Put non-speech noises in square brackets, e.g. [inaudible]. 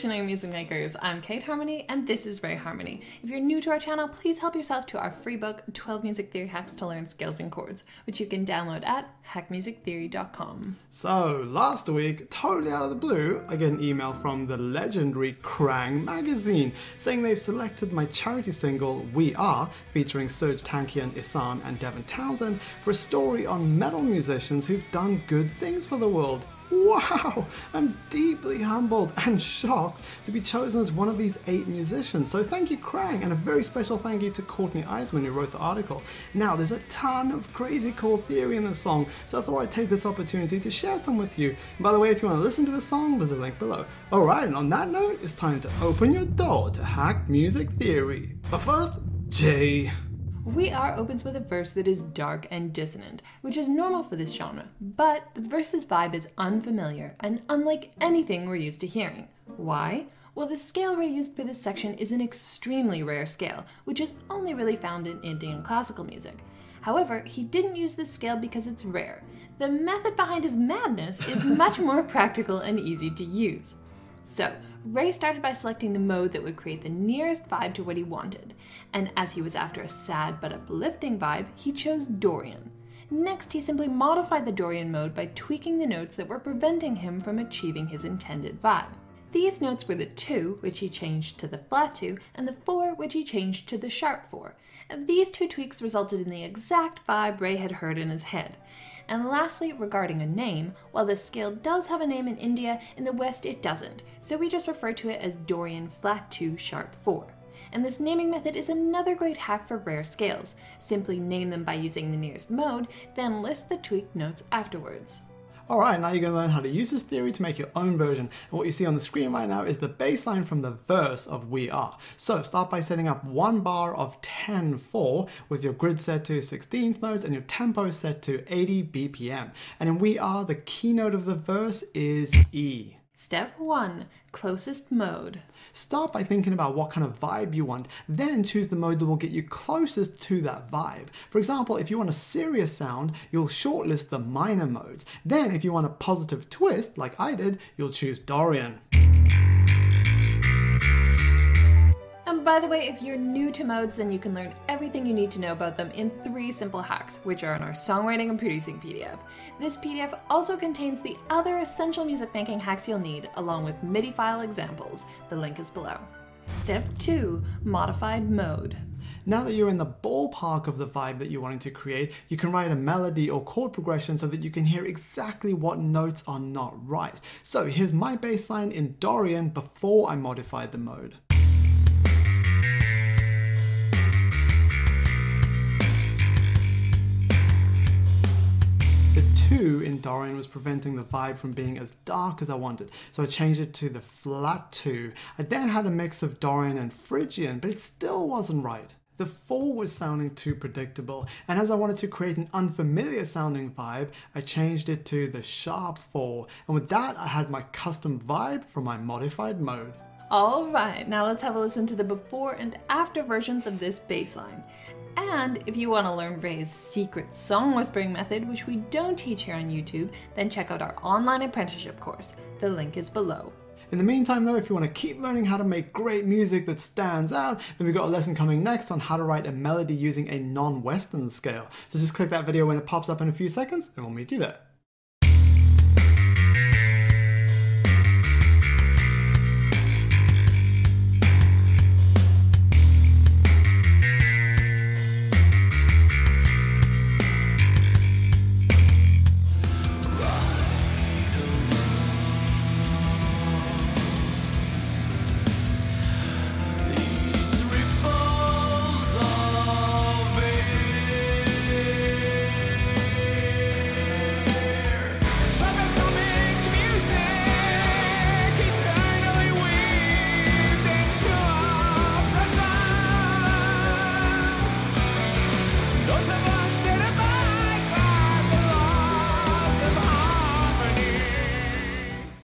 Revolutionary Music Makers. I'm Kate Harmony and this is Ray Harmony. If you're new to our channel, please help yourself to our free book, 12 Music Theory Hacks to Learn Scales and Chords, which you can download at hackmusictheory.com. So, last week, totally out of the blue, I get an email from the legendary Kerrang magazine saying they've selected my charity single, We Are, featuring Serj Tankian, Ihsahn, and Devin Townsend, for a story on metal musicians who've done good things for the world. Wow! I'm deeply humbled and shocked to be chosen as one of these eight musicians. So thank you, Kerrang, and a very special thank you to Courtney Iseman who wrote the article. Now, there's a ton of crazy cool theory in the song, so I thought I'd take this opportunity to share some with you. And by the way, if you want to listen to the song, there's a link below. Alright, and on that note, it's time to open your DAW to hack music theory. But first, Jay. We Are opens with a verse that is dark and dissonant, which is normal for this genre, but the verse's vibe is unfamiliar and unlike anything we're used to hearing. Why? Well, the scale Ray used for this section is an extremely rare scale, which is only really found in Indian classical music. However, he didn't use this scale because it's rare. The method behind his madness is much [laughs] more practical and easy to use. So, Ray started by selecting the mode that would create the nearest vibe to what he wanted, and as he was after a sad but uplifting vibe, he chose Dorian. Next, he simply modified the Dorian mode by tweaking the notes that were preventing him from achieving his intended vibe. These notes were the 2, which he changed to the flat 2, and the 4, which he changed to the sharp 4. These two tweaks resulted in the exact vibe Ray had heard in his head. And lastly, regarding a name, while this scale does have a name in India, in the West it doesn't, so we just refer to it as Dorian Flat 2 Sharp 4. And this naming method is another great hack for rare scales. Simply name them by using the nearest mode, then list the tweaked notes afterwards. Alright, now you're going to learn how to use this theory to make your own version. And what you see on the screen right now is the bass line from the verse of We Are. So start by setting up one bar of 10-4 with your grid set to 16th notes and your tempo set to 80 BPM. And in We Are, the keynote of the verse is E. Step 1 Closest mode. Start by thinking about what kind of vibe you want, then choose the mode that will get you closest to that vibe. For example, if you want a serious sound, you'll shortlist the minor modes. Then, if you want a positive twist, like I did, you'll choose Dorian. And by the way, if you're new to modes, then you can learn everything you need to know about them in three simple hacks, which are in our songwriting and producing PDF. This PDF also contains the other essential music making hacks you'll need, along with MIDI file examples. The link is below. Step 2 Modified Mode. Now that you're in the ballpark of the vibe that you're wanting to create, you can write a melody or chord progression so that you can hear exactly what notes are not right. So here's my bass line in Dorian before I modified the mode. 2 in Dorian was preventing the vibe from being as dark as I wanted, so I changed it to the flat 2. I then had a mix of Dorian and Phrygian, but it still wasn't right. The 4 was sounding too predictable, and as I wanted to create an unfamiliar sounding vibe, I changed it to the sharp 4, and with that I had my custom vibe for my modified mode. Alright, now let's have a listen to the before and after versions of this bass line. And if you want to learn Ray's secret song whispering method, which we don't teach here on YouTube, then check out our online apprenticeship course. The link is below. In the meantime though, if you want to keep learning how to make great music that stands out, then we've got a lesson coming next on how to write a melody using a non-Western scale. So just click that video when it pops up in a few seconds and we'll meet you there.